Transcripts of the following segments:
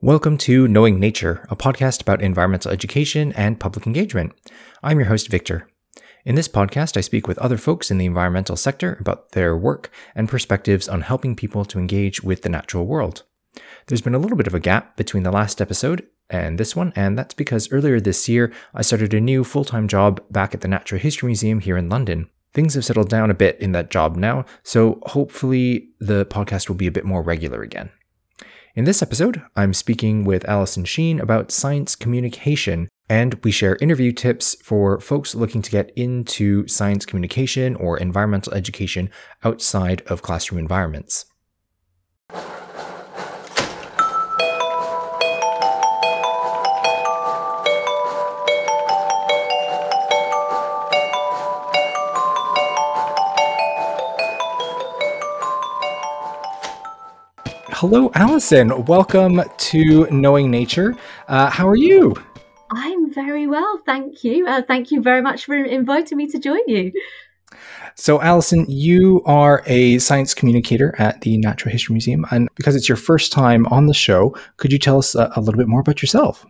Welcome to Knowing Nature, a podcast about environmental education and public engagement. I'm your host, Victor. In this podcast, I speak with other folks in the environmental sector about their work and perspectives on helping people to engage with the natural world. There's been a little bit of a gap between the last episode and this one, and that's because earlier this year I started a new full time job back at the Natural History Museum here in London. Things have settled down a bit in that job now, so hopefully the podcast will be a bit more regular again. In this episode, I'm speaking with Alison Sheen about science communication, and we share interview tips for folks looking to get into science communication or environmental education outside of classroom environments. Hello, Allison. Welcome to Knowing Nature. Uh, how are you? I'm very well, thank you. Uh, thank you very much for inviting me to join you. So, Allison, you are a science communicator at the Natural History Museum. And because it's your first time on the show, could you tell us a, a little bit more about yourself?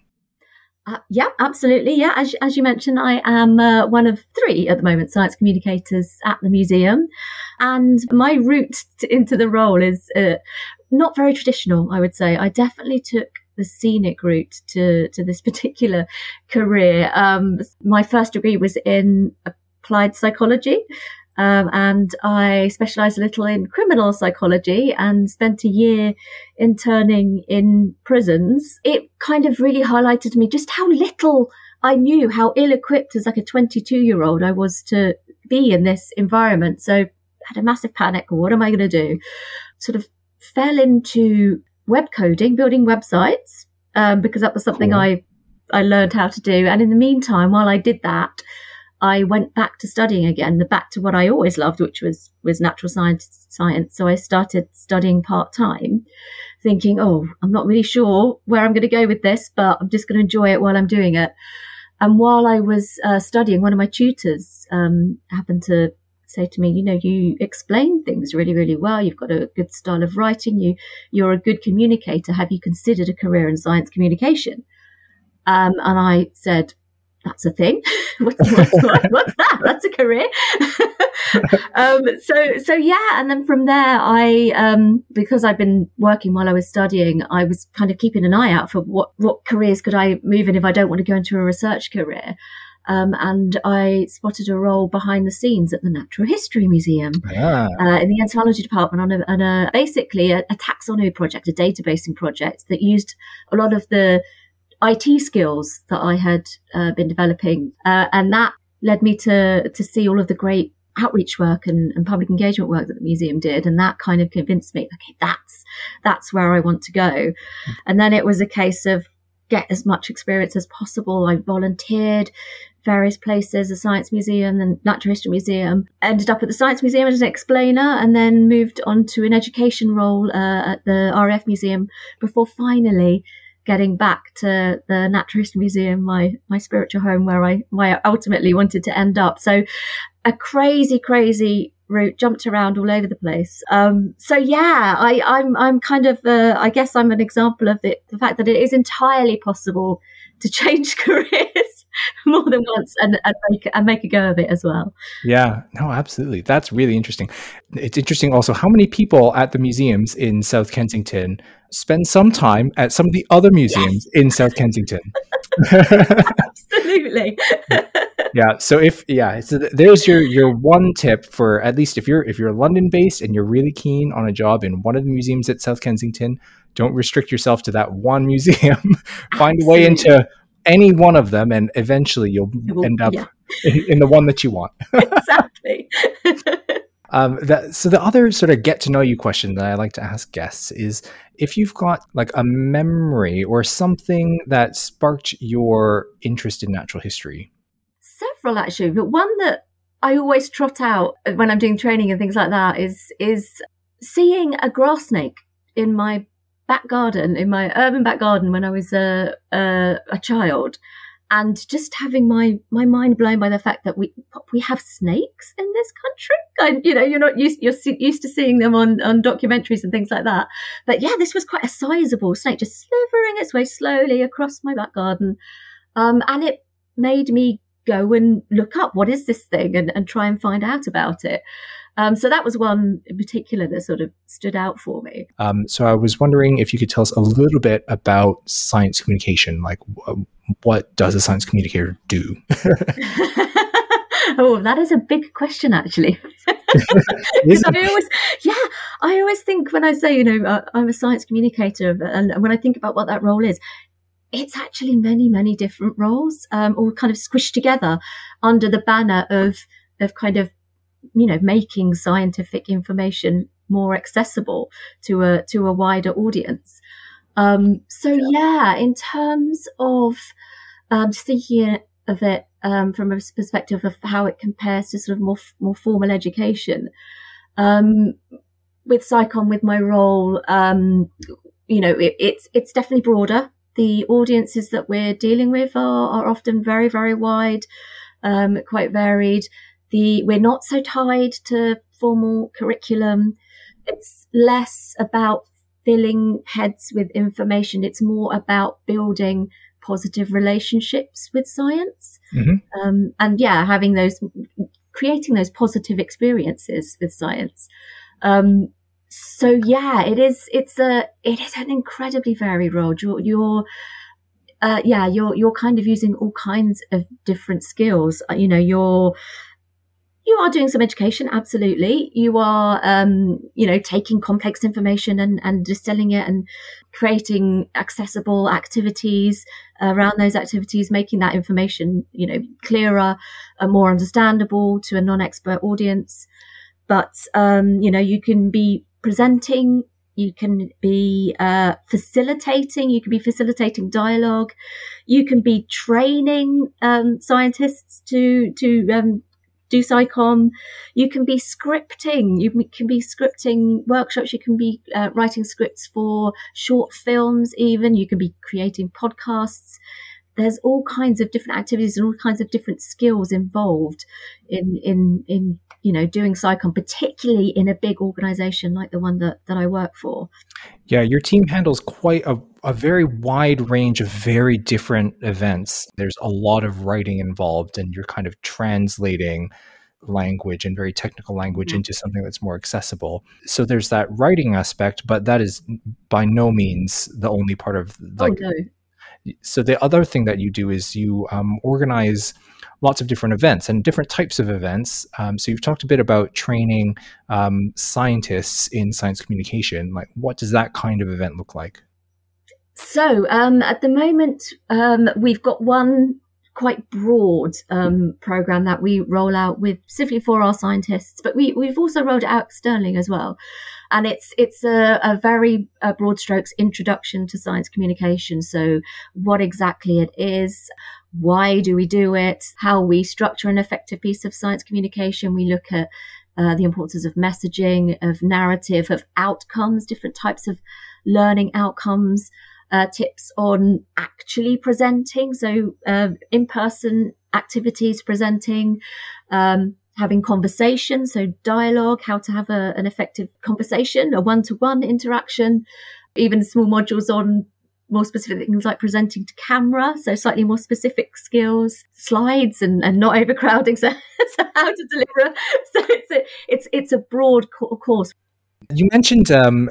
Uh, yeah, absolutely. Yeah, as, as you mentioned, I am uh, one of three at the moment science communicators at the museum. And my route to, into the role is uh, not very traditional, I would say. I definitely took the scenic route to, to this particular career. Um, my first degree was in applied psychology. Um, and I specialized a little in criminal psychology and spent a year interning in prisons. It kind of really highlighted to me just how little I knew, how ill equipped as like a 22 year old I was to be in this environment. So I had a massive panic. What am I going to do? Sort of fell into web coding, building websites, um, because that was something cool. I I learned how to do. And in the meantime, while I did that, I went back to studying again, the back to what I always loved, which was was natural science. Science. So I started studying part time, thinking, oh, I'm not really sure where I'm going to go with this, but I'm just going to enjoy it while I'm doing it. And while I was uh, studying, one of my tutors um, happened to say to me, you know, you explain things really, really well. You've got a good style of writing. You, you're a good communicator. Have you considered a career in science communication? Um, and I said, that's a thing. what's, what's, what's, that? That's a career. um, so, so yeah. And then from there, I, um, because I've been working while I was studying, I was kind of keeping an eye out for what, what careers could I move in if I don't want to go into a research career. Um, and I spotted a role behind the scenes at the Natural History Museum ah. uh, in the entomology department on, a, on a basically a, a, taxonomy project, a databasing project that used a lot of the IT skills that I had uh, been developing, uh, and that led me to to see all of the great outreach work and, and, public engagement work that the museum did and that kind of convinced me okay that's that's where i want to go hmm. and then it was a case of get as much experience as possible. I volunteered various places, the Science Museum, the Natural History Museum. Ended up at the Science Museum as an explainer, and then moved on to an education role uh, at the RAF Museum before finally getting back to the Natural History Museum, my my spiritual home, where I where I ultimately wanted to end up. So, a crazy, crazy route, jumped around all over the place. Um, so yeah, I, I'm I'm kind of uh, I guess I'm an example of it, the fact that it is entirely possible to change careers more than once and, and make and make a go of it as well. Yeah, no, absolutely. That's really interesting. It's interesting also how many people at the museums in South Kensington spend some time at some of the other museums yes. in South Kensington. absolutely. yeah. So if yeah, so there's your your one tip for at least if you're if you're London based and you're really keen on a job in one of the museums at South Kensington, don't restrict yourself to that one museum. Find a way into any one of them, and eventually you'll will, end up yeah. in, in the one that you want. exactly. Um, that, so the other sort of get to know you question that I like to ask guests is if you've got like a memory or something that sparked your interest in natural history several actually, but one that I always trot out when I'm doing training and things like that is is seeing a grass snake in my back garden, in my urban back garden when I was a a, a child, and just having my my mind blown by the fact that we we have snakes in this country. And, you know, you're not used you're used to seeing them on on documentaries and things like that. But yeah, this was quite a sizable snake, just slithering its way slowly across my back garden, um, and it made me go and look up what is this thing and, and try and find out about it. Um, so that was one in particular that sort of stood out for me. Um, so I was wondering if you could tell us a little bit about science communication. Like, what does a science communicator do? oh, that is a big question, actually. I always, yeah, I always think when I say, you know, uh, I'm a science communicator, and when I think about what that role is, it's actually many, many different roles, um, all kind of squished together under the banner of of kind of you know, making scientific information more accessible to a to a wider audience. Um, so yeah. yeah. in terms of um, just thinking of it um, from a perspective of how it compares to sort of more more formal education, um, with SciComm, with my role, um, you know, it, it's it's definitely broader. The audiences that we're dealing with are, are often very very wide, um, quite varied the we're not so tied to formal curriculum. It's less about filling heads with information. It's more about building positive relationships with science, mm-hmm. um, and yeah, having those, creating those positive experiences with science. Um, so yeah, it is. It's a. It is an incredibly varied role. You're, you're uh, yeah, you're you're kind of using all kinds of different skills. Uh, you know, you're you are doing some education, absolutely. You are, um, you know, taking complex information and, and distilling it and creating accessible activities around those activities, making that information, you know, clearer and more understandable to a non-expert audience. But, um, you know, you can be presenting, you can be uh, facilitating, you can be facilitating dialogue, you can be training um, scientists to to um, do SciComm. You can be scripting. You can be scripting workshops. You can be uh, writing scripts for short films, even. You can be creating podcasts. There's all kinds of different activities and all kinds of different skills involved in, in, in, you know, doing SciComm, particularly in a big organization like the one that, that I work for. Yeah, your team handles quite a a very wide range of very different events. There's a lot of writing involved, and you're kind of translating language and very technical language mm-hmm. into something that's more accessible. So there's that writing aspect, but that is by no means the only part of oh, like. Oh, no. So the other thing that you do is you um, organize lots of different events and different types of events. Um, so you've talked a bit about training um, scientists in science communication. Like, what does that kind of event look like? So um, at the moment, um, we've got one quite broad um, program that we roll out with specifically for our scientists, but we, we've also rolled it out externally as well. And it's it's a, a very a broad strokes introduction to science communication. So what exactly it is, why do we do it, how we structure an effective piece of science communication. We look at uh, the importance of messaging, of narrative, of outcomes, different types of learning outcomes uh, tips on actually presenting. So, uh, in person activities presenting, um, having conversations, so dialogue, how to have a, an effective conversation, a one to one interaction, even small modules on more specific things like presenting to camera, so slightly more specific skills, slides, and, and not overcrowding. So, so how to deliver. So it's a, it's it's a broad course. You mentioned um,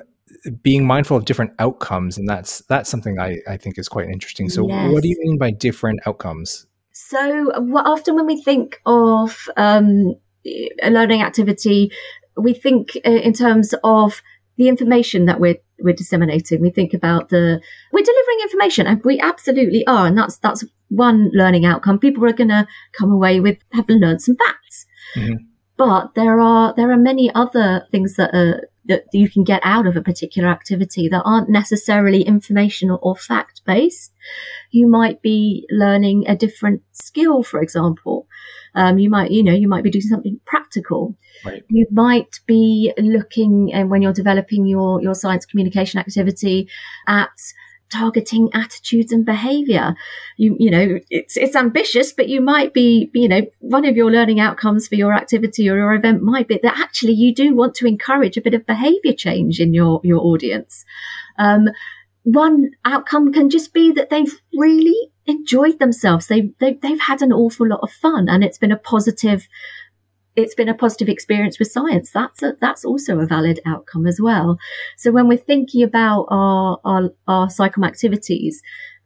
being mindful of different outcomes and that's that's something i, I think is quite interesting. So yes. what do you mean by different outcomes? So often when we think of um, a learning activity we think uh, in terms of the information that we're we're disseminating. We think about the we're delivering information and we absolutely are and that's that's one learning outcome. People are going to come away with having learned some facts. Mm-hmm. but there are there are many other things that are that you can get out of a particular activity that aren't necessarily informational or fact based. You might be learning a different skill, for example. Um, you might, you know, you might be doing something practical. Right. You might be looking, and when you're developing your your science communication activity, at targeting attitudes and behavior. You, you know, it's, it's ambitious, but you might be, you know, one of your learning outcomes for your activity or your event might be that actually you do want to encourage a bit of behavior change in your, your audience. Um, one outcome can just be that they've really enjoyed themselves. They've, they've, they've had an awful lot of fun and it's been a positive it's been a positive experience with science. That's a, that's also a valid outcome as well. So when we're thinking about our our, our SciComm activities,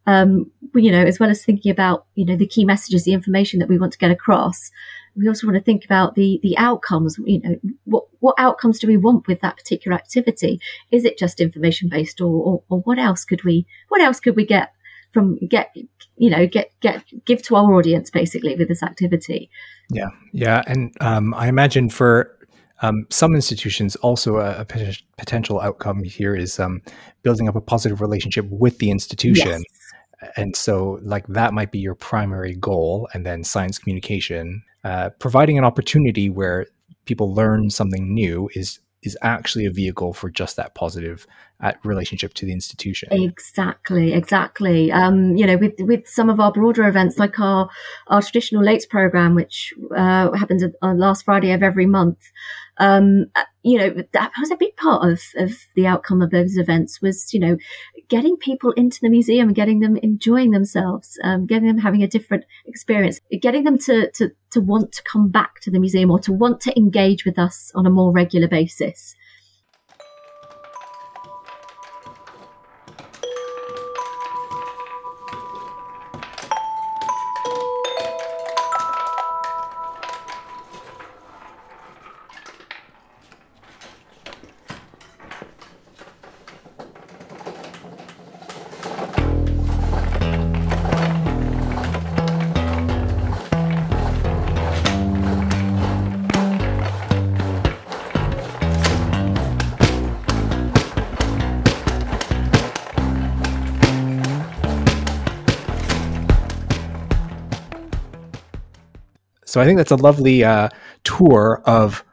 um, you know, as well as thinking about you know the key messages, the information that we want to get across, we also want to think about the the outcomes. You know, what what outcomes do we want with that particular activity? Is it just information based, or, or, or what else could we what else could we get from get you know get get give to our audience basically with this activity. Yeah. Yeah. And um, i imagine for um, some institutions also a, a, potential outcome here is um, building up a positive relationship with the institution. Yes. and so like that might be your primary goal. And then science communication uh, providing an opportunity where people learn something new is is actually a vehicle for just that positive relationship to the institution. Exactly, exactly. Um, you know, with with some of our broader events like our our traditional Lates program, which uh, happens on last Friday of every month. Um, uh, you know, that was a big part of, of the outcome of those events was, you know, getting people into the museum and getting them enjoying themselves, um, getting them having a different experience, getting them to, to, to want to come back to the museum or to want to engage with us on a more regular basis. So I think that's a lovely uh, tour of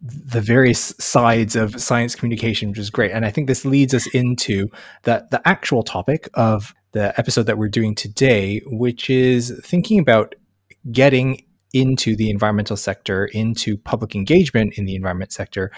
the various sides of science communication, which is great. And I think this leads us into the, the actual topic of the episode that we're doing today, which is thinking about getting into the environmental sector, into public engagement in the environment sector.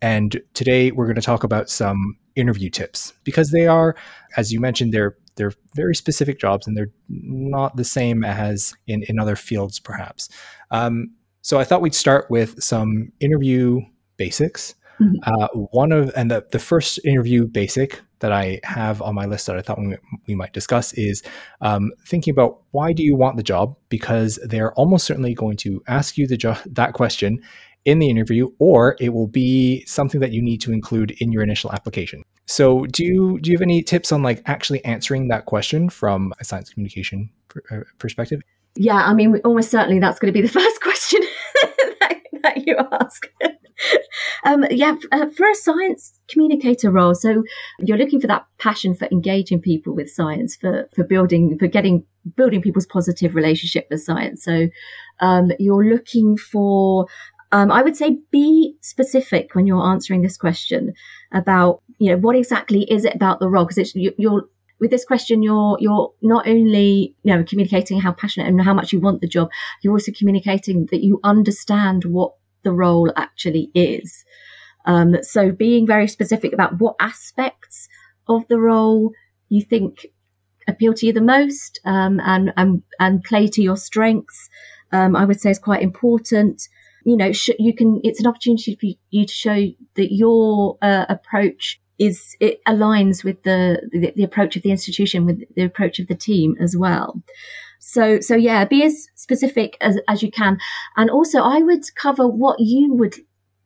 And today we're going to talk about some interview tips because they are, as you mentioned, they're they're very specific jobs and they're not the same as in, in other fields, perhaps. Um, so I thought we'd start with some interview basics. Mm-hmm. Uh, one of and the, the first interview basic that I have on my list that I thought we, we might discuss is um, thinking about why do you want the job? Because they're almost certainly going to ask you the jo- that question in the interview, or it will be something that you need to include in your initial application. So, do you do you have any tips on like actually answering that question from a science communication uh, perspective? Yeah, I mean, almost certainly that's going to be the first question that, that, you ask. um, yeah, uh, for a science communicator role, so you're looking for that passion for engaging people with science, for for building, for getting building people's positive relationship with science. So um, you're looking for um, I would say be specific when you're answering this question about, you know, what exactly is it about the role? Because you, you're with this question, you're you're not only you know communicating how passionate and how much you want the job, you're also communicating that you understand what the role actually is. Um, so being very specific about what aspects of the role you think appeal to you the most um, and and and play to your strengths, um, I would say is quite important you know, sh- you can, it's an opportunity for you to show that your uh, approach is, it aligns with the, the, the approach of the institution, with the approach of the team as well. So, so yeah, be as specific as, as you can. And also I would cover what you would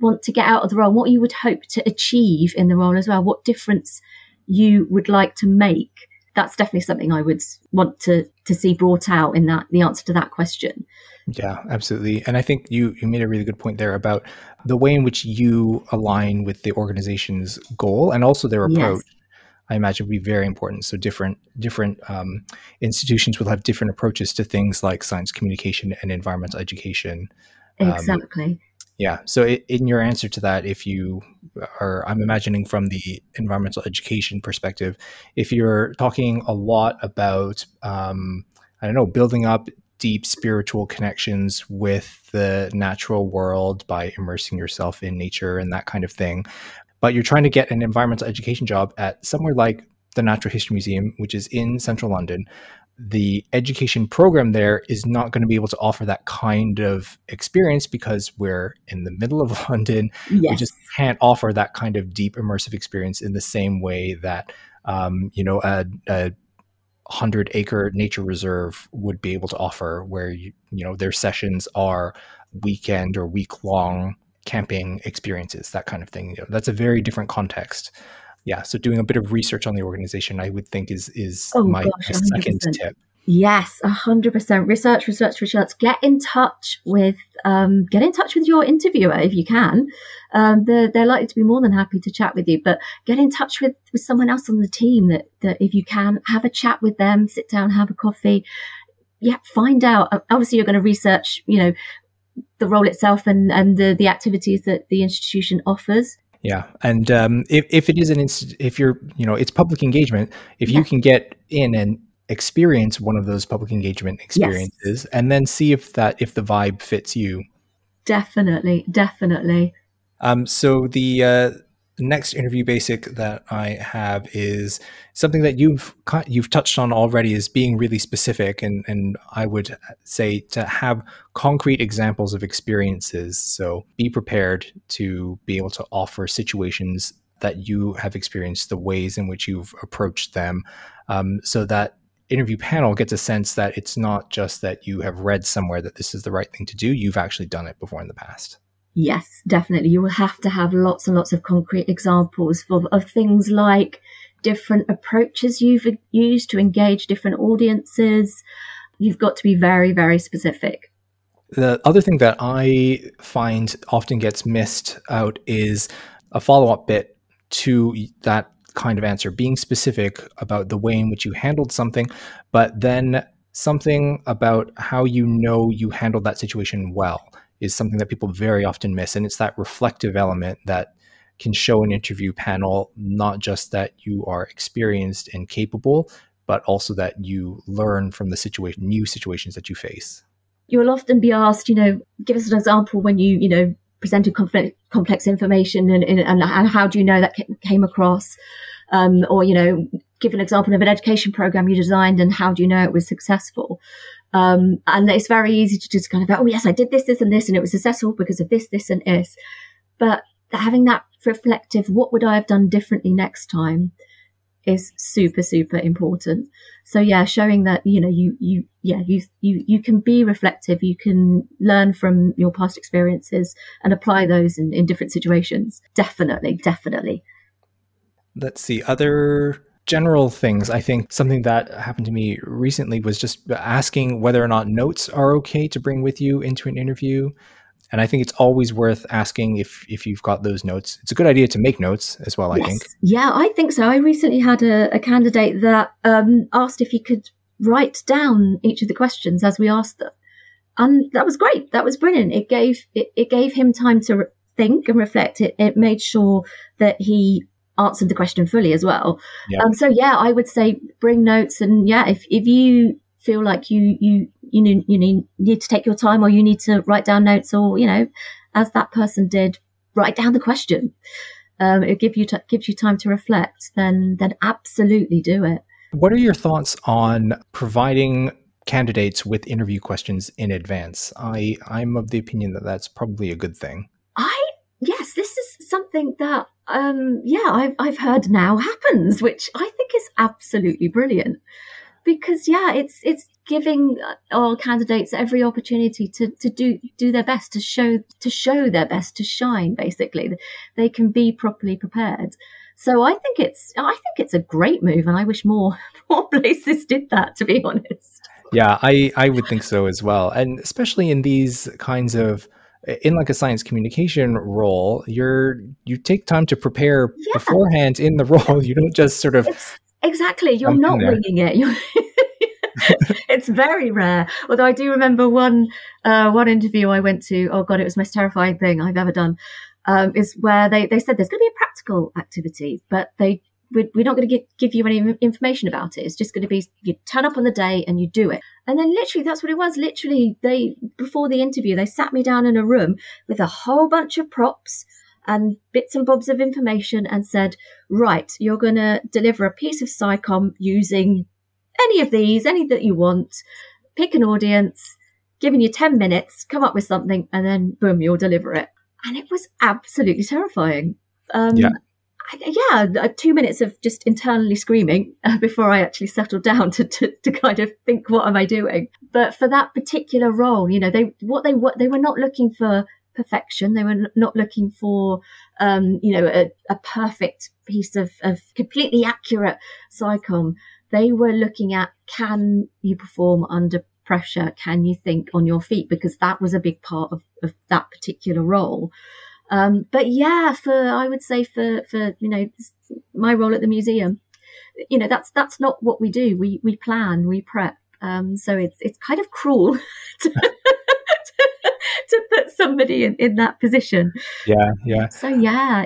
want to get out of the role, what you would hope to achieve in the role as well, what difference you would like to make. That's definitely something I would want to, to see brought out in that, the answer to that question. Yeah, absolutely. And I think you you made a really good point there about the way in which you align with the organization's goal and also their approach. Yes. I imagine would be very important. So different different um, institutions will have different approaches to things like science communication and environmental education. Um, exactly. Yeah. So in your answer to that, if you are, I'm imagining from the environmental education perspective, if you're talking a lot about, um, I don't know, building up deep spiritual connections with the natural world by immersing yourself in nature and that kind of thing, but you're trying to get an environmental education job at somewhere like the Natural History Museum, which is in central London, the education program there is not going to be able to offer that kind of experience because we're in the middle of London. Yes. We just can't offer that kind of deep immersive experience in the same way that um, you know a, a hundred acre nature reserve would be able to offer, where you you know their sessions are weekend or week long camping experiences, that kind of thing. You know, that's a very different context yeah so doing a bit of research on the organization i would think is is oh, my, gosh, my second tip Yes, a hundred percent. Research, research, research. Get in touch with, um, get in touch with your interviewer if you can. Um, they're, they're likely to be more than happy to chat with you, but get in touch with, with someone else on the team that, that if you can have a chat with them, sit down, have a coffee. Yeah, find out. Obviously, you're going to research, you know, the role itself and, and the, the activities that the institution offers. Yeah, and um, if if it is an inst- if you're you know it's public engagement, if yeah. you can get in and experience one of those public engagement experiences, yes. and then see if that if the vibe fits you. Definitely, definitely. Um, so the uh, next interview basic that I have is something that you've you've touched on already is being really specific and and I would say to have concrete examples of experiences. So be prepared to be able to offer situations that you have experienced the ways in which you've approached them um, so that interview panel gets a sense that it's not just that you have read somewhere that this is the right thing to do. You've actually done it before in the past Yes, definitely. You will have to have lots and lots of concrete examples of, of things like different approaches you've used to engage different audiences. You've got to be very, very specific. The other thing that I find often gets missed out is a follow up bit to that kind of answer, being specific about the way in which you handled something, but then something about how you know you handled that situation well is something that people very often miss. And it's that reflective element that can show an interview panel not just that you are experienced and capable, but also that you learn from the situation, new situations that you face. You will often be asked, you know, give us an example when you, you know, presented complex, complex information and, and, and how do you know that came across? Um, or, you know, give an example of an education program you designed and how do you know it was successful? Um, and it's very easy to just kind of, go, oh, yes, I did this, this, and this, and it was successful because of this, this, and this. But having that reflective, what would I have done differently next time is super, super important. So yeah, showing that, you know, you, you, yeah, you, you, you can be reflective. You can learn from your past experiences and apply those in, in different situations. Definitely, definitely. Let's see. Other general things. I think something that happened to me recently was just asking whether or not notes are okay to bring with you into an interview. And I think it's always worth asking if if you've got those notes. It's a good idea to make notes as well. Yes. I think. Yeah, I think so. I recently had a, a candidate that um, asked if he could write down each of the questions as we asked them, and that was great. That was brilliant. It gave it, it gave him time to re- think and reflect. It it made sure that he answered the question fully as well. Yeah. Um, so yeah, I would say bring notes and yeah, if, if you feel like you, you, you need, you need, need to take your time or you need to write down notes or, you know, as that person did, write down the question. Um, it give you t- gives you time to reflect, then then absolutely do it. What are your thoughts on providing candidates with interview questions in advance? I I'm of the opinion that that's probably a good thing. I yes, this is something that um, yeah, I've, I've heard now happens, which I think is absolutely brilliant because yeah, it's, it's giving our candidates every opportunity to, to do, do their best to show, to show their best, to shine, basically. They can be properly prepared. So I think it's, I think it's a great move and I wish more, more places did that, to be honest. Yeah, I, I would think so as well. And especially in these kinds of, in like a science communication role, you're you take time to prepare yeah. beforehand in the role. You don't just sort of it's, exactly. You're not winging it. It's very rare. Although I do remember one uh, one interview I went to. Oh god, it was the most terrifying thing I've ever done. Um, is where they, they said there's going to be a practical activity, but they we're, we're not going to give you any information about it. It's just going to be you turn up on the day and you do it. And then literally that's what it was. Literally, they before the interview they sat me down in a room with a whole bunch of props and bits and bobs of information and said, right, you're going to deliver a piece of SciComm using any of these, any that you want, pick an audience, giving you 10 minutes, come up with something, and then boom, you'll deliver it. And it was absolutely terrifying. Um, yeah. Yeah, uh, two minutes of just internally screaming uh, before I actually settled down to, to, to kind of think, what am I doing? But for that particular role, you know, they what they what they were not looking for perfection. They were not looking for, um, you know, a, a perfect piece of, of completely accurate SciComm they were looking at can you perform under pressure? Can you think on your feet? Because that was a big part of, of that particular role. Um, but yeah, for I would say for for you know my role at the museum, you know that's that's not what we do. We we plan, we prep. Um, so it's it's kind of cruel to, to, to put somebody in, in that position. Yeah, yeah. So yeah.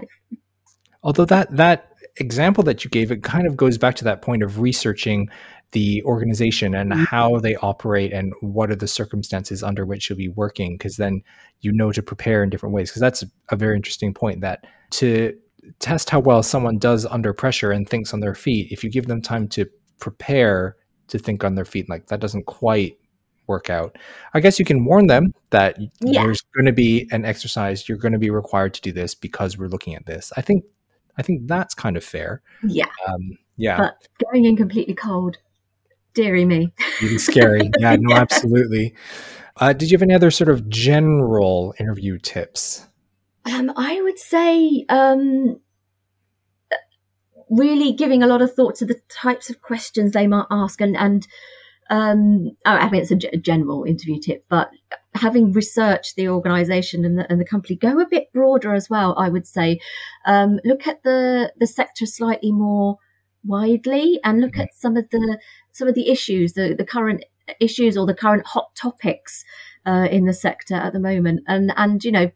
Although that that example that you gave, it kind of goes back to that point of researching the organization and mm-hmm. how they operate and what are the circumstances under which you'll be working, because then you know to prepare in different ways. Because that's a very interesting point that to test how well someone does under pressure and thinks on their feet, if you give them time to prepare to think on their feet, like that doesn't quite work out. I guess you can warn them that yeah. there's going to be an exercise. You're going to be required to do this because we're looking at this. I think I think that's kind of fair. Yeah. Um, yeah. But going in completely cold, dearie me. Really scary. Yeah, no, absolutely. Uh, did you have any other sort of general interview tips? Um, I would say um, really giving a lot of thought to the types of questions they might ask and, and um, oh, I mean, it's a, g- general interview tip, but having researched the organisation and the, and the, company, go a bit broader as well. I would say, um, look at the the sector slightly more widely, and look at some of the some of the issues, the the current issues or the current hot topics uh, in the sector at the moment, and and you know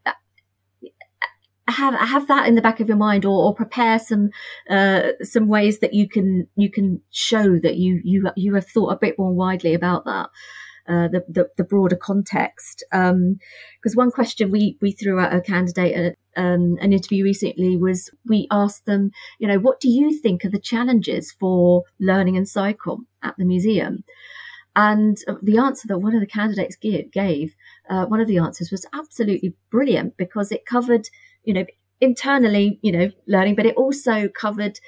have have that in the back of your mind or, or prepare some uh, some ways that you can you can show that you you you have thought a bit more widely about that uh, the, the, the broader context. Because um, one question we we threw at a candidate at um, an interview recently was we asked them you know what do you think are the challenges for learning and SciComm at the museum? And the answer that one of the candidates gave, uh, one of the answers was absolutely brilliant because it covered you know, internally, you know, learning, but it also covered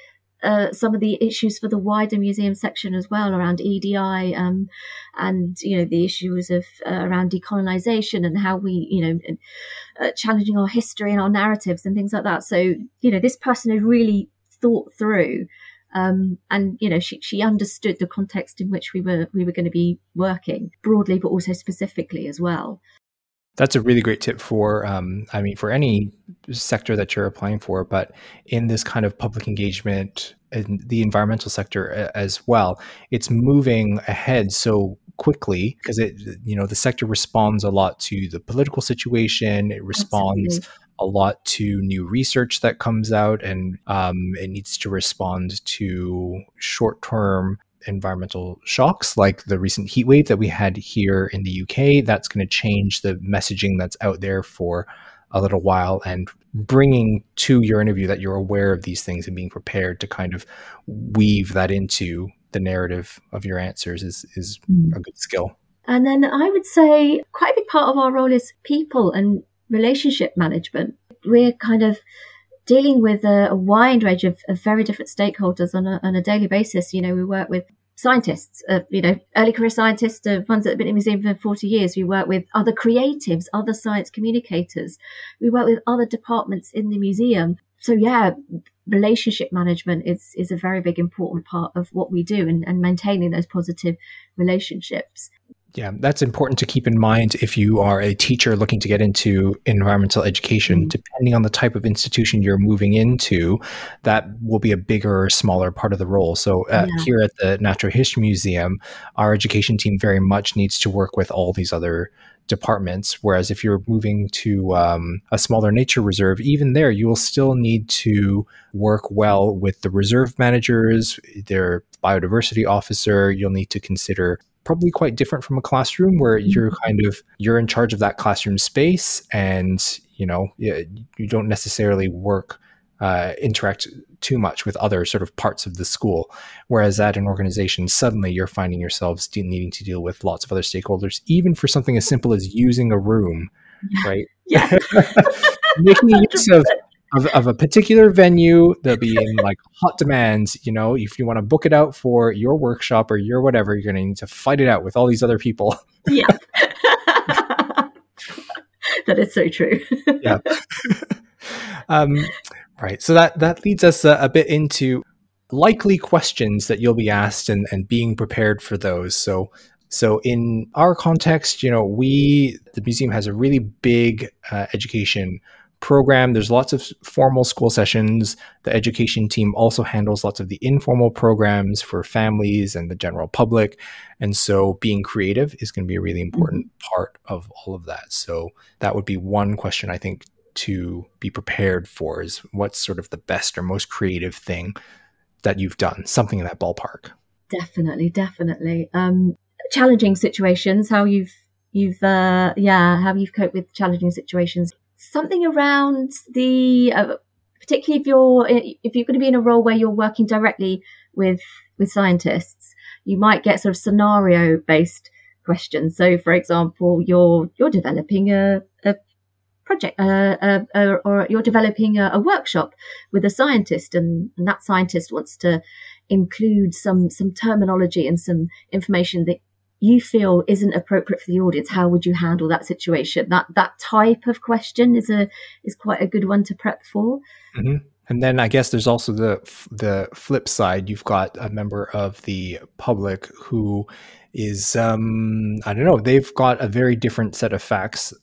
uh, some of the issues for the wider museum section as well around EDI um, and you know the issues of uh, around decolonization and how we you know uh, challenging our history and our narratives and things like that. So you know this person had really thought through. Um, and you know she, she understood the context in which we were we were going to be working broadly but also specifically as well that's a really great tip for, um, I mean, for any sector that you're applying for, but in this kind of public engagement in the environmental sector as well, it's moving ahead so quickly because it, you know, the sector responds a lot to the political situation. It responds Absolutely. a lot to new research that comes out, and um, it needs to respond to short-term environmental shocks like the recent heat wave that we had here in the UK. That's going to change the messaging that's out there for a little while and bringing to your interview that you're aware of these things and being prepared to kind of weave that into the narrative of your answers is is mm. a good skill. And then I would say quite a big part of our role is people and relationship management. We're kind of dealing with a, a wide range of, of, very different stakeholders on a, on a, daily basis. You know, we work with scientists, uh, you know, early career scientists, uh, ones that have been in the museum for 40 years. We work with other creatives, other science communicators. We work with other departments in the museum. So yeah, relationship management is, is a very big important part of what we do and, and maintaining those positive relationships Yeah, that's important to keep in mind if you are a teacher looking to get into environmental education. Mm-hmm. Depending on the type of institution you're moving into, that will be a bigger or smaller part of the role. So, uh, yeah. here at the Natural History Museum, our education team very much needs to work with all these other departments. Whereas if you're moving to um, a smaller nature reserve, even there, you will still need to work well with the reserve managers, their biodiversity officer. You'll need to consider probably quite different from a classroom where mm-hmm. you're kind of you're in charge of that classroom space and you know you don't necessarily work uh, interact too much with other sort of parts of the school. Whereas at an organization suddenly you're finding yourselves de- needing to deal with lots of other stakeholders even for something as simple as using a room right? Yeah. Making use of of, of a particular venue they'll be in like hot demands you know? If you want to book it out for your workshop or your whatever you're going to need to fight it out with all these other people. Yeah. That is so true. Yeah. Um, right so that that leads us a, a bit into likely questions that you'll be asked and, and being prepared for those. So so in our context, you know, we the museum has a really big uh, education program. There's lots of formal school sessions. The education team also handles lots of the informal programs for families and the general public. And so being creative is going to be a really important mm-hmm. part of all of that. So that would be one question I think to be prepared for is what's sort of the best or most creative thing that you've done, something in that ballpark. Definitely, definitely. Um, challenging situations, how you've you've uh, yeah how you've coped with challenging situations something around the uh, particularly if you're if you're going to be in a role where you're working directly with with scientists you might get sort of scenario based questions. So for example you're you're developing a, a project uh, uh, uh, or you're developing a, a, workshop with a scientist and, and that scientist wants to include some some terminology and some information that you feel isn't appropriate for the audience how would you handle that situation? That that type of question is a is quite a good one to prep for. Mm-hmm. and then i guess there's also the the flip side. You've got a member of the public who is um i don't know they've got a very different set of facts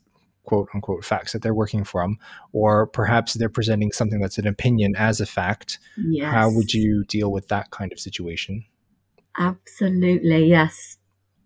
quote unquote facts that they're working from or perhaps they're presenting something that's an opinion as a fact. Yes. how would you deal with that kind of situation? Absolutely yes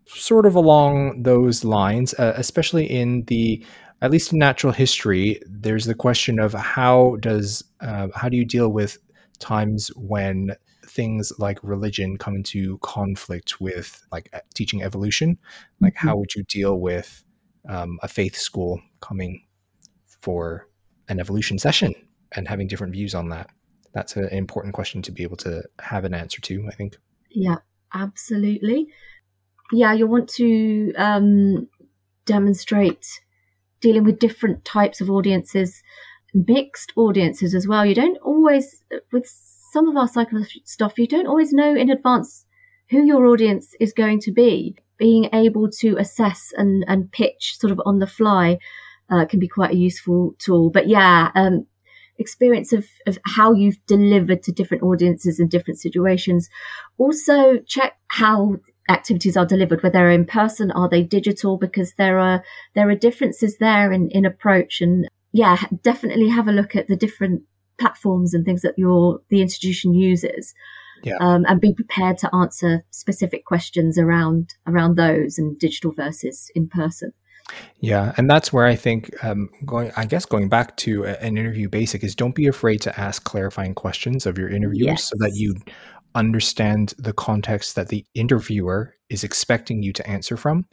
sort of along those lines, uh, especially in the at least in natural history, there's the question of how does uh, how do you deal with times when things like religion come into conflict with like teaching evolution? Like, mm-hmm. how would you deal with um, a faith school coming for an evolution session and having different views on that? That's an important question to be able to have an answer to. I think. Yeah, absolutely yeah, you'll want to um, demonstrate dealing with different types of audiences, mixed audiences as well. You don't always, with some of our psychology stuff, you don't always know in advance who your audience is going to be. Being able to assess and, and pitch sort of on the fly uh, can be quite a useful tool. But yeah, um, experience of, of how you've delivered to different audiences in different situations. Also check how activities are delivered, whether they're in person, are they digital? Because there are there are differences there in, in approach. And yeah, definitely have a look at the different platforms and things that your the institution uses. Yeah. Um, and be prepared to answer specific questions around around those and digital versus in person. Yeah, and that's where I think um, going. I guess going back to an interview basic is don't be afraid to ask clarifying questions of your interviewers yes. so that you understand the context that the interviewer is expecting you to answer from.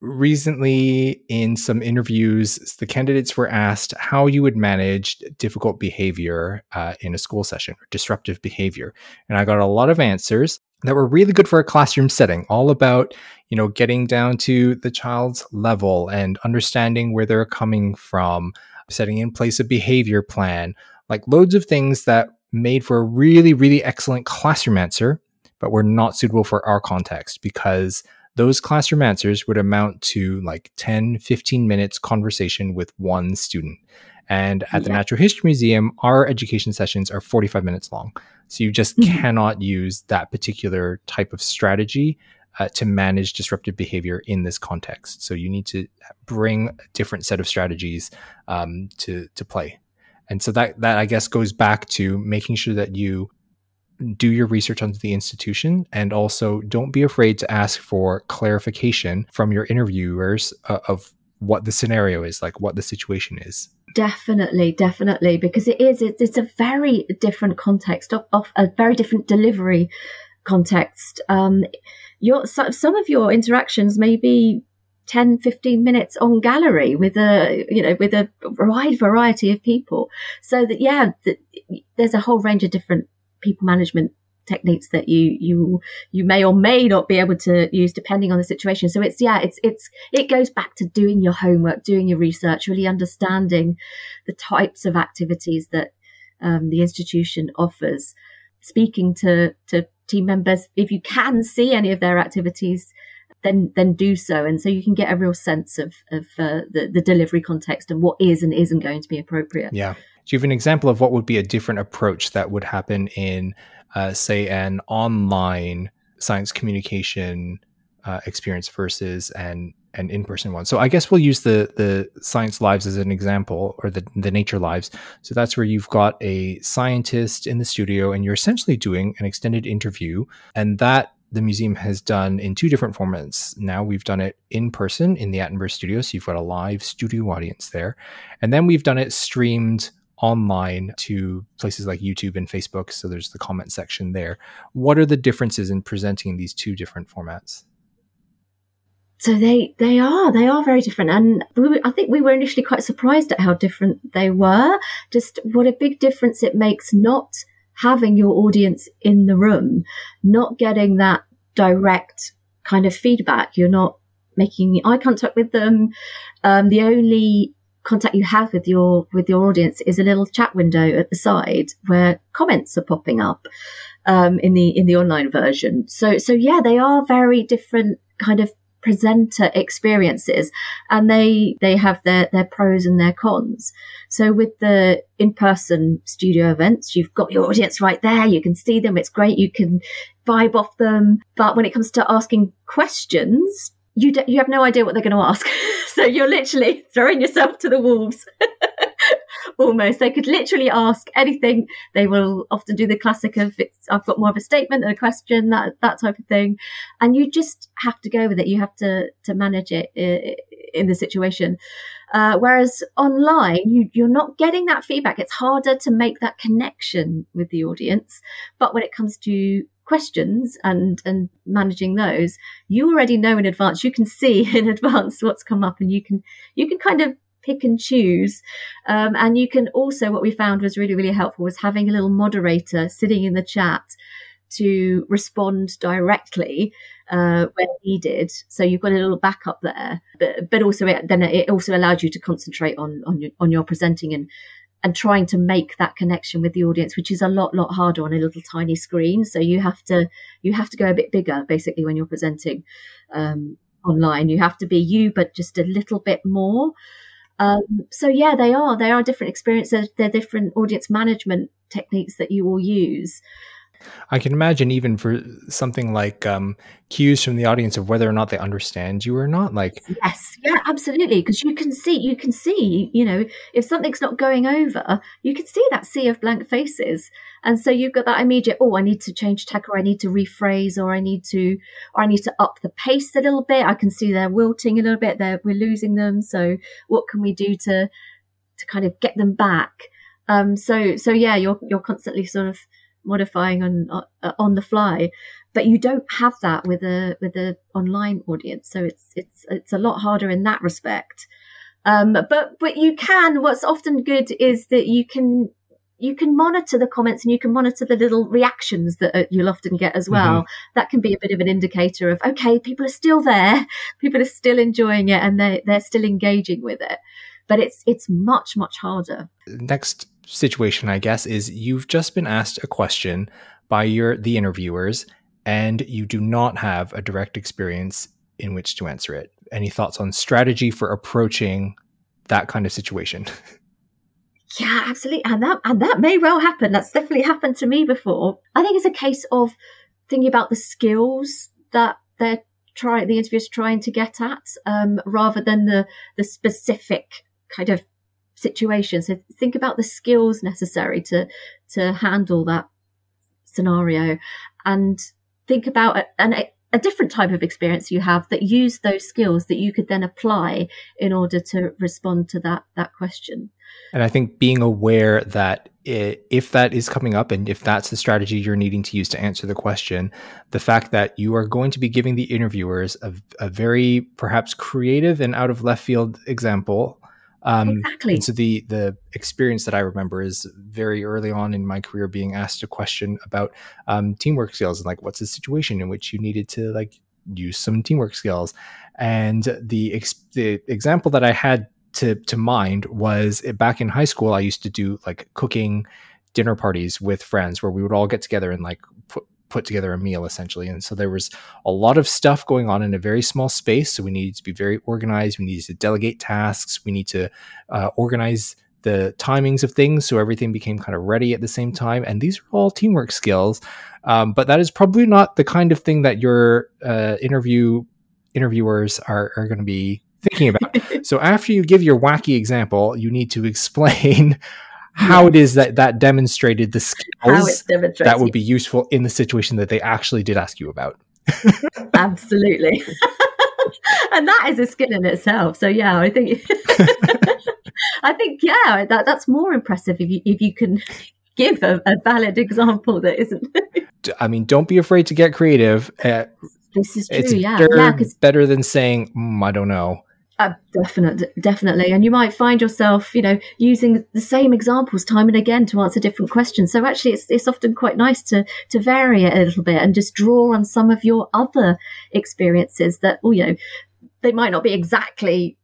Recently, in some interviews, the candidates were asked how you would manage difficult behavior uh, in a school session or disruptive behavior. And I got a lot of answers that were really good for a classroom setting, all about, you know, getting down to the child's level and understanding where they're coming from, setting in place a behavior plan, like loads of things that made for a really, really excellent classroom answer, but were not suitable for our context because those classroom answers would amount to like 10, 15 minutes conversation with one student. And at yeah. the Natural History Museum, our education sessions are 45 minutes long. So you just mm-hmm. cannot use that particular type of strategy uh, to manage disruptive behavior in this context. So you need to bring a different set of strategies um, to to play. And so that that I guess goes back to making sure that you do your research onto the institution and also don't be afraid to ask for clarification from your interviewers uh, of what the scenario is like what the situation is. Definitely definitely because it is it's a very different context of, of a very different delivery context. Um your some of your interactions may be 10 15 minutes on gallery with a you know with a wide variety of people. So that yeah the, there's a whole range of different people management techniques that you you you may or may not be able to use depending on the situation. So it's yeah it's it's it goes back to doing your homework doing your research really understanding the types of activities that um, the institution offers. Speaking to to team members if you can see any of their activities then then do so and so you can get a real sense of of uh, the the delivery context and what is and isn't going to be appropriate yeah do you have an example of what would be a different approach that would happen in, uh, say, an online science communication uh, experience versus an an in person one? So I guess we'll use the the science lives as an example, or the the nature lives. So that's where you've got a scientist in the studio, and you're essentially doing an extended interview, and that the museum has done in two different formats. Now we've done it in person in the Attenborough studio, so you've got a live studio audience there, and then we've done it streamed online to places like YouTube and Facebook. So there's the comment section there. What are the differences in presenting these two different formats? So they they are they are very different, and we, I think we were initially quite surprised at how different they were. Just what a big difference it makes not having your audience in the room, not getting that direct kind of feedback. You're not making eye contact with them. Um, the only contact you have with your with your audience is a little chat window at the side where comments are popping up um, in the in the online version. So so yeah, they are very different kind of presenter experiences and they they have their their pros and their cons so with the in-person studio events you've got your audience right there you can see them it's great you can vibe off them but when it comes to asking questions you d- you have no idea what they're going to ask. so you're literally throwing yourself to the wolves. Almost, they could literally ask anything. They will often do the classic of "It's I've got more of a statement than a question," that that type of thing, and you just have to go with it. You have to to manage it in the situation. Uh, whereas online, you, you're not getting that feedback. It's harder to make that connection with the audience. But when it comes to questions and and managing those you already know in advance you can see in advance what's come up and you can you can kind of pick and choose. Um, and you can also what we found was really really helpful was having a little moderator sitting in the chat to respond directly uh, when needed. So you've got a little backup there, but but also it, then it also allowed you to concentrate on on your, on your presenting and and trying to make that connection with the audience which is a lot lot harder on a little tiny screen. So you have to you have to go a bit bigger basically when you're presenting um, online. You have to be you but just a little bit more um, so yeah they are they are different experiences. They're different audience management techniques that you will use I can imagine even for something like um, cues from the audience of whether or not they understand you or not. Like yes, yeah, absolutely, because you can see, you can see, you know, if something's not going over, you can see that sea of blank faces, and so you've got that immediate. Oh, I need to change tack, or I need to rephrase, or I need to, or I need to up the pace a little bit. I can see they're wilting a little bit. They're we're losing them. So what can we do to to kind of get them back? Um, so so yeah, you're you're constantly sort of modifying on uh, on the fly but you don't have that with a with a online audience so it's it's it's a lot harder in that respect um, but but you can what's often good is that you can you can monitor the comments and you can monitor the little reactions that uh, you'll often get as well. Mm-hmm. That can be a bit of an indicator of okay, people are still there, people are still enjoying it, and they they're still engaging with it. But it's it's much much harder. Next situation, I guess, is you've just been asked a question by your the interviewers, and you do not have a direct experience in which to answer it. Any thoughts on strategy for approaching that kind of situation? Yeah, absolutely. And that and that may well happen. That's definitely happened to me before. I think it's a case of thinking about the skills that they're try the interviewer's trying to get at, um, rather than the the specific kind of situation. So think about the skills necessary to to handle that scenario, and think about a, an, a different type of experience you have that use those skills that you could then apply in order to respond to that that question. And I think being aware that if that is coming up and if that's the strategy you're needing to use to answer the question, the fact that you are going to be giving the interviewers a, a very perhaps creative and out of left field example. Um, exactly. And so the the experience that I remember is very early on in my career being asked a question about um, teamwork skills and like what's the situation in which you needed to like use some teamwork skills, and the ex- the example that I had to to mind was back in high school. I used to do like cooking dinner parties with friends where we would all get together and like put together a meal essentially. And so there was a lot of stuff going on in a very small space. So we needed to be very organized. We needed to delegate tasks. We need to uh, organize the timings of things so everything became kind of ready at the same time. And these are all teamwork skills. Um, but that is probably not the kind of thing that your uh, interview interviewers are, are going to be thinking about. so after you give your wacky example, you need to explain how yes. it is that that demonstrated the skills that would be useful in the situation that they actually did ask you about. Absolutely. and that is a skill in itself. So yeah, I think I think yeah, that that's more impressive if you if you can give a, a valid example that isn't. I mean, don't be afraid to get creative. Uh, this is true. It's yeah, better, yeah, better than saying mm, I don't know. Uh, definitely, definitely. And you might find yourself, you know, using the same examples time and again to answer different questions. So actually, it's it's often quite nice to to vary it a little bit and just draw on some of your other experiences that, well, you know, they might not be exactly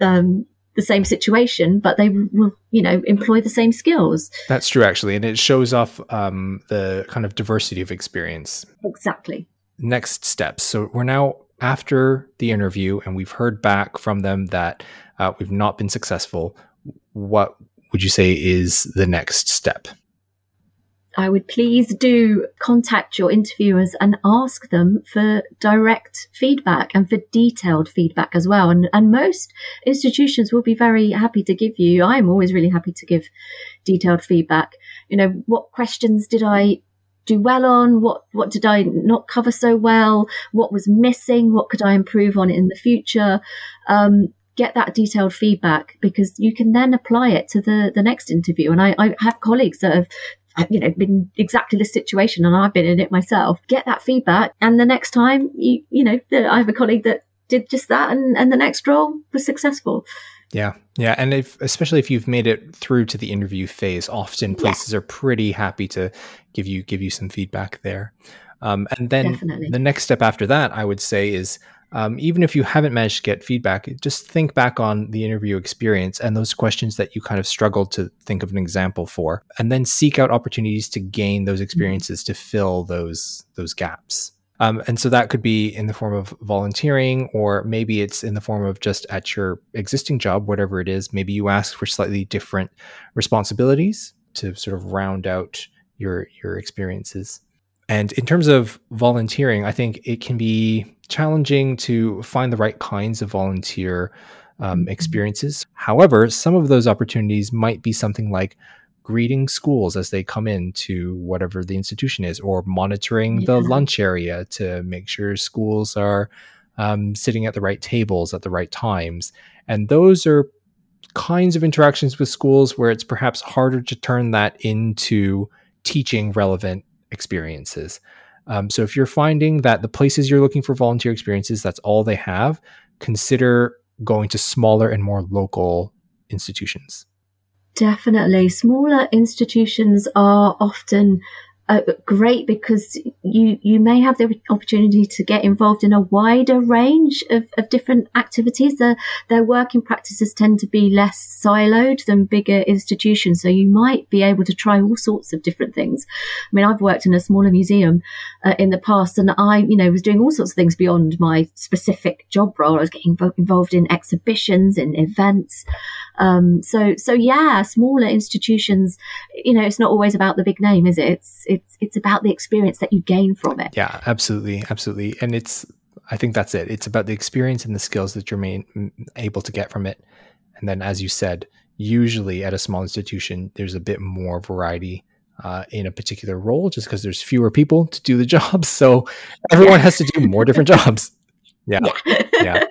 um, the same situation, but they will, you know, employ the same skills. That's true, actually, and it shows off um, the kind of diversity of experience. Exactly. Next steps. So we're now after the interview and we've heard back from them that uh, we've not been successful, what would you say is the next step? I would please do contact your interviewers and ask them for direct feedback and for detailed feedback as well. And, and most institutions will be very happy to give you. I'm always really happy to give detailed feedback. You know, what questions did I do well on? What what did I not cover so well? What was missing? What could I improve on in the future? Um, get that detailed feedback because you can then apply it to the the next interview. And I, I have colleagues that have you know been exactly the situation and I've been in it myself. Get that feedback, and the next time you you know I have a colleague that did just that, and and the next role was successful. Yeah. Yeah. And if, especially if you've made it through to the interview phase, often places yeah. are pretty happy to give you, give you some feedback there. Um, and then Definitely. the next step after that, I would say is, um, even if you haven't managed to get feedback, just think back on the interview experience and those questions that you kind of struggled to think of an example for, and then seek out opportunities to gain those mm-hmm. experiences mm-hmm. to fill those those gaps. Um, and so that could be in the form of volunteering, or maybe it's in the form of just at your existing job, whatever it is. Maybe you ask for slightly different responsibilities to sort of round out your your experiences. And in terms of volunteering, I think it can be challenging to find the right kinds of volunteer um, mm-hmm. experiences. However, some of those opportunities might be something like greeting schools as they come in to whatever the institution is, or monitoring yeah. the lunch area to make sure schools are um, sitting at the right tables at the right times. And those are kinds of interactions with schools where it's perhaps harder to turn that into teaching relevant experiences. Um, so if you're finding that the places you're looking for volunteer experiences, that's all they have, consider going to smaller and more local institutions. Definitely. Smaller institutions are often uh, great because you you may have the opportunity to get involved in a wider range of, of different activities. Their, their working practices tend to be less siloed than bigger institutions, so you might be able to try all sorts of different things. I mean, I've worked in a smaller museum uh, in the past, and I you know was doing all sorts of things beyond my specific job role. I was getting involved in exhibitions, in events. Um, so so yeah, smaller institutions. You know, it's not always about the big name, is it? It's it's it's about the experience that you gain from it. Yeah, absolutely, absolutely. And it's I think that's it. It's about the experience and the skills that you're main, able to get from it. And then, as you said, usually at a small institution, there's a bit more variety uh, in a particular role just because there's fewer people to do the job. So everyone yeah. has to do more different jobs. Yeah. Yeah. yeah.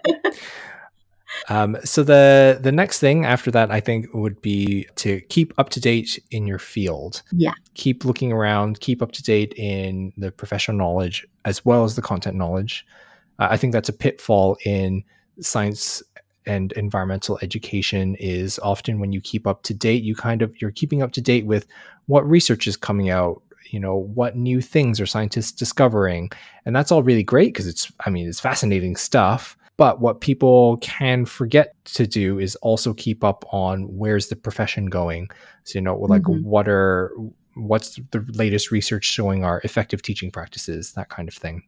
Um, so the the next thing after that, I think, would be to keep up to date in your field. Yeah. Keep looking around. Keep up to date in the professional knowledge as well as the content knowledge. Uh, I think that's a pitfall in science and environmental education is often when you keep up to date you kind of you're keeping up to date with what research is coming out you know what new things are scientists discovering and that's all really great because it's i mean it's fascinating stuff but what people can forget to do is also keep up on where's the profession going so you know like mm-hmm. what are what's the latest research showing our effective teaching practices that kind of thing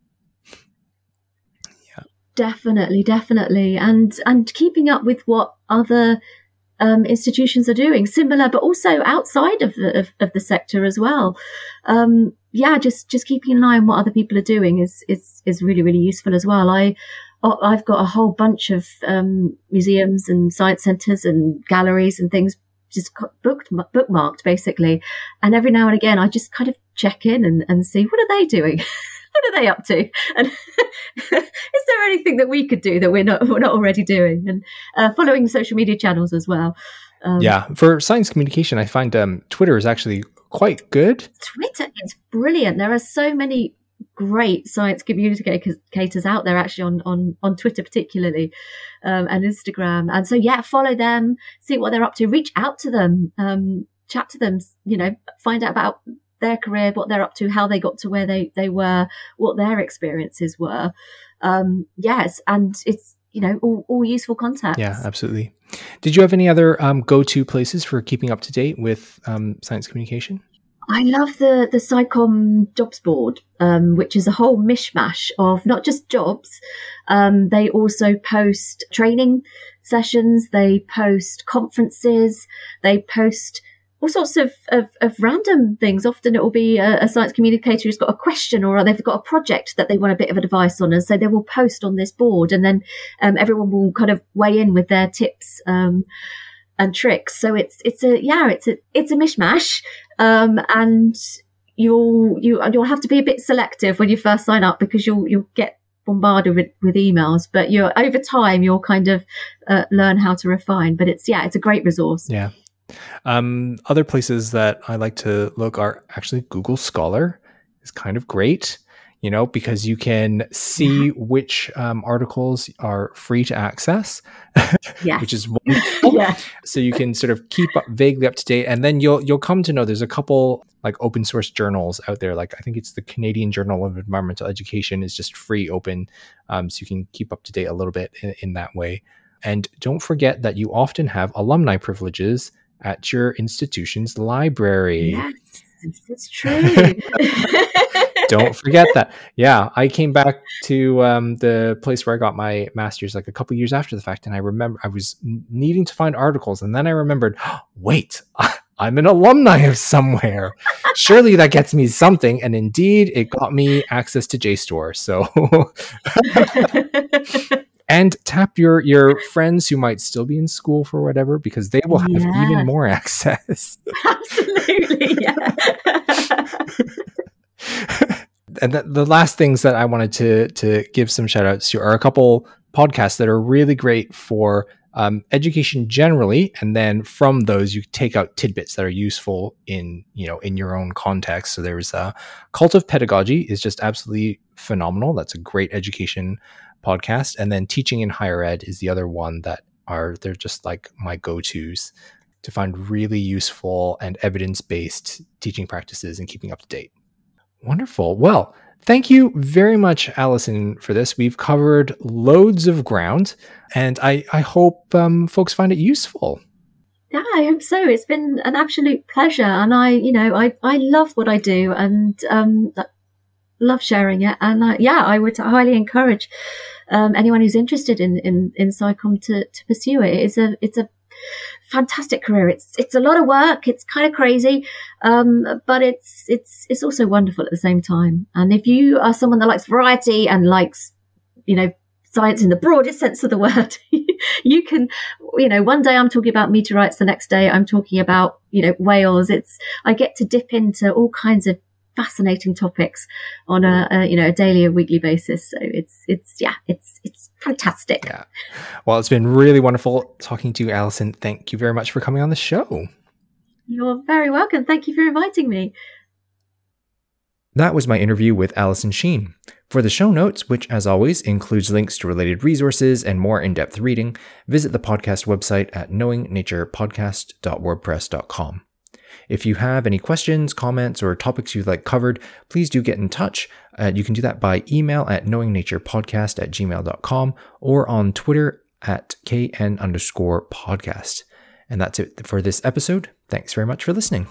Yeah. Definitely, definitely, and and keeping up with what other um, institutions are doing, similar, but also outside of the of, of the sector as well. Um, yeah, just just keeping an eye on what other people are doing is is is really really useful as well. I I've got a whole bunch of um, museums and science centres and galleries and things just booked bookmarked basically, and every now and again I just kind of check in and, and see what are they doing. what are they up to? And is there anything that we could do that we're not we're not already doing? And uh, following social media channels as well. Um, yeah, for science communication, I find um, Twitter is actually quite good. Twitter is brilliant. There are so many great science communicators out there actually on on on Twitter particularly um, and Instagram and so yeah follow them see what they're up to reach out to them um, chat to them you know find out about their career, what they're up to, how they got to where they, they were, what their experiences were. Um, yes, and it's you know all, all useful content. Yeah, absolutely. Did you have any other um, go to places for keeping up to date with um, science communication? I love the the SciComm jobs board, um, which is a whole mishmash of not just jobs. Um, they also post training sessions. They post conferences. They post all sorts of, of, of, random things. Often it will be a, a, science communicator who's got a question or they've got a project that they want a bit of advice on. And so they will post on this board and then um, everyone will kind of weigh in with their tips um, and tricks. So it's, it's a, yeah, it's a, it's a mishmash. Um, and you'll, you, you'll have to be a bit selective when you first sign up because you'll, you'll get bombarded with, with emails, but you're over time, you'll kind of uh, learn how to refine. But it's, yeah, it's a great resource. Yeah. Um, other places that I like to look are actually Google Scholar is kind of great, you know, because you can see which um, articles are free to access, yes. which is wonderful. yeah. So you can sort of keep up vaguely up to date, and then you'll you'll come to know there's a couple like open source journals out there. Like I think it's the Canadian Journal of Environmental Education is just free open, um, so you can keep up to date a little bit in, in that way. And don't forget that you often have alumni privileges at your institution's library. Yes, it's true. Don't forget that. Yeah, I came back to um, the place where I got my master's like a couple years after the fact, and I remember I was needing to find articles, and then I remembered, oh, wait, I'm an alumni of somewhere. Surely that gets me something, and indeed, it got me access to JSTOR. So and tap your your friends who might still be in school for whatever because they will have yeah. even more access absolutely yeah and the, the last things that i wanted to to give some shout outs to are a couple podcasts that are really great for um, education generally and then from those you take out tidbits that are useful in you know in your own context so there's a cult of pedagogy is just absolutely phenomenal that's a great education podcast. And then teaching in higher ed is the other one that are they're just like my go-tos to find really useful and evidence-based teaching practices and keeping up to date. Wonderful. Well, thank you very much, Allison, for this. We've covered loads of ground, and I, I hope um, folks find it useful. Yeah, I hope so. It's been an absolute pleasure, and I, you know, I, I love what I do, and um, love sharing it. And uh, yeah, I would highly encourage um, anyone who's interested in in in SciComm to to pursue it. It's a it's a fantastic career. It's it's a lot of work. It's kind of crazy, um, but it's it's it's also wonderful at the same time. And if you are someone that likes variety and likes you know, science in the broadest sense of the word. you can, you know, one day I'm talking about meteorites, the next day I'm talking about, you know, whales. It's, I get to dip into all kinds of fascinating topics on a, a, you know a daily or weekly basis. So it's it's yeah it's it's fantastic. Yeah. Well it's been really wonderful talking to you alison. Thank you very much for coming on the show. You're very welcome. Thank you for inviting me. That was my interview with Alison Sheen. For the show notes, which as always includes links to related resources and more in depth reading, visit the podcast website at knowingnaturepodcast.wordpress.com. If you have any questions, comments, or topics you'd like covered, please do get in touch. Uh, you can do that by email at knowingnaturepodcast at gmail.com or on Twitter at kn underscore podcast. And that's it for this episode. Thanks very much for listening.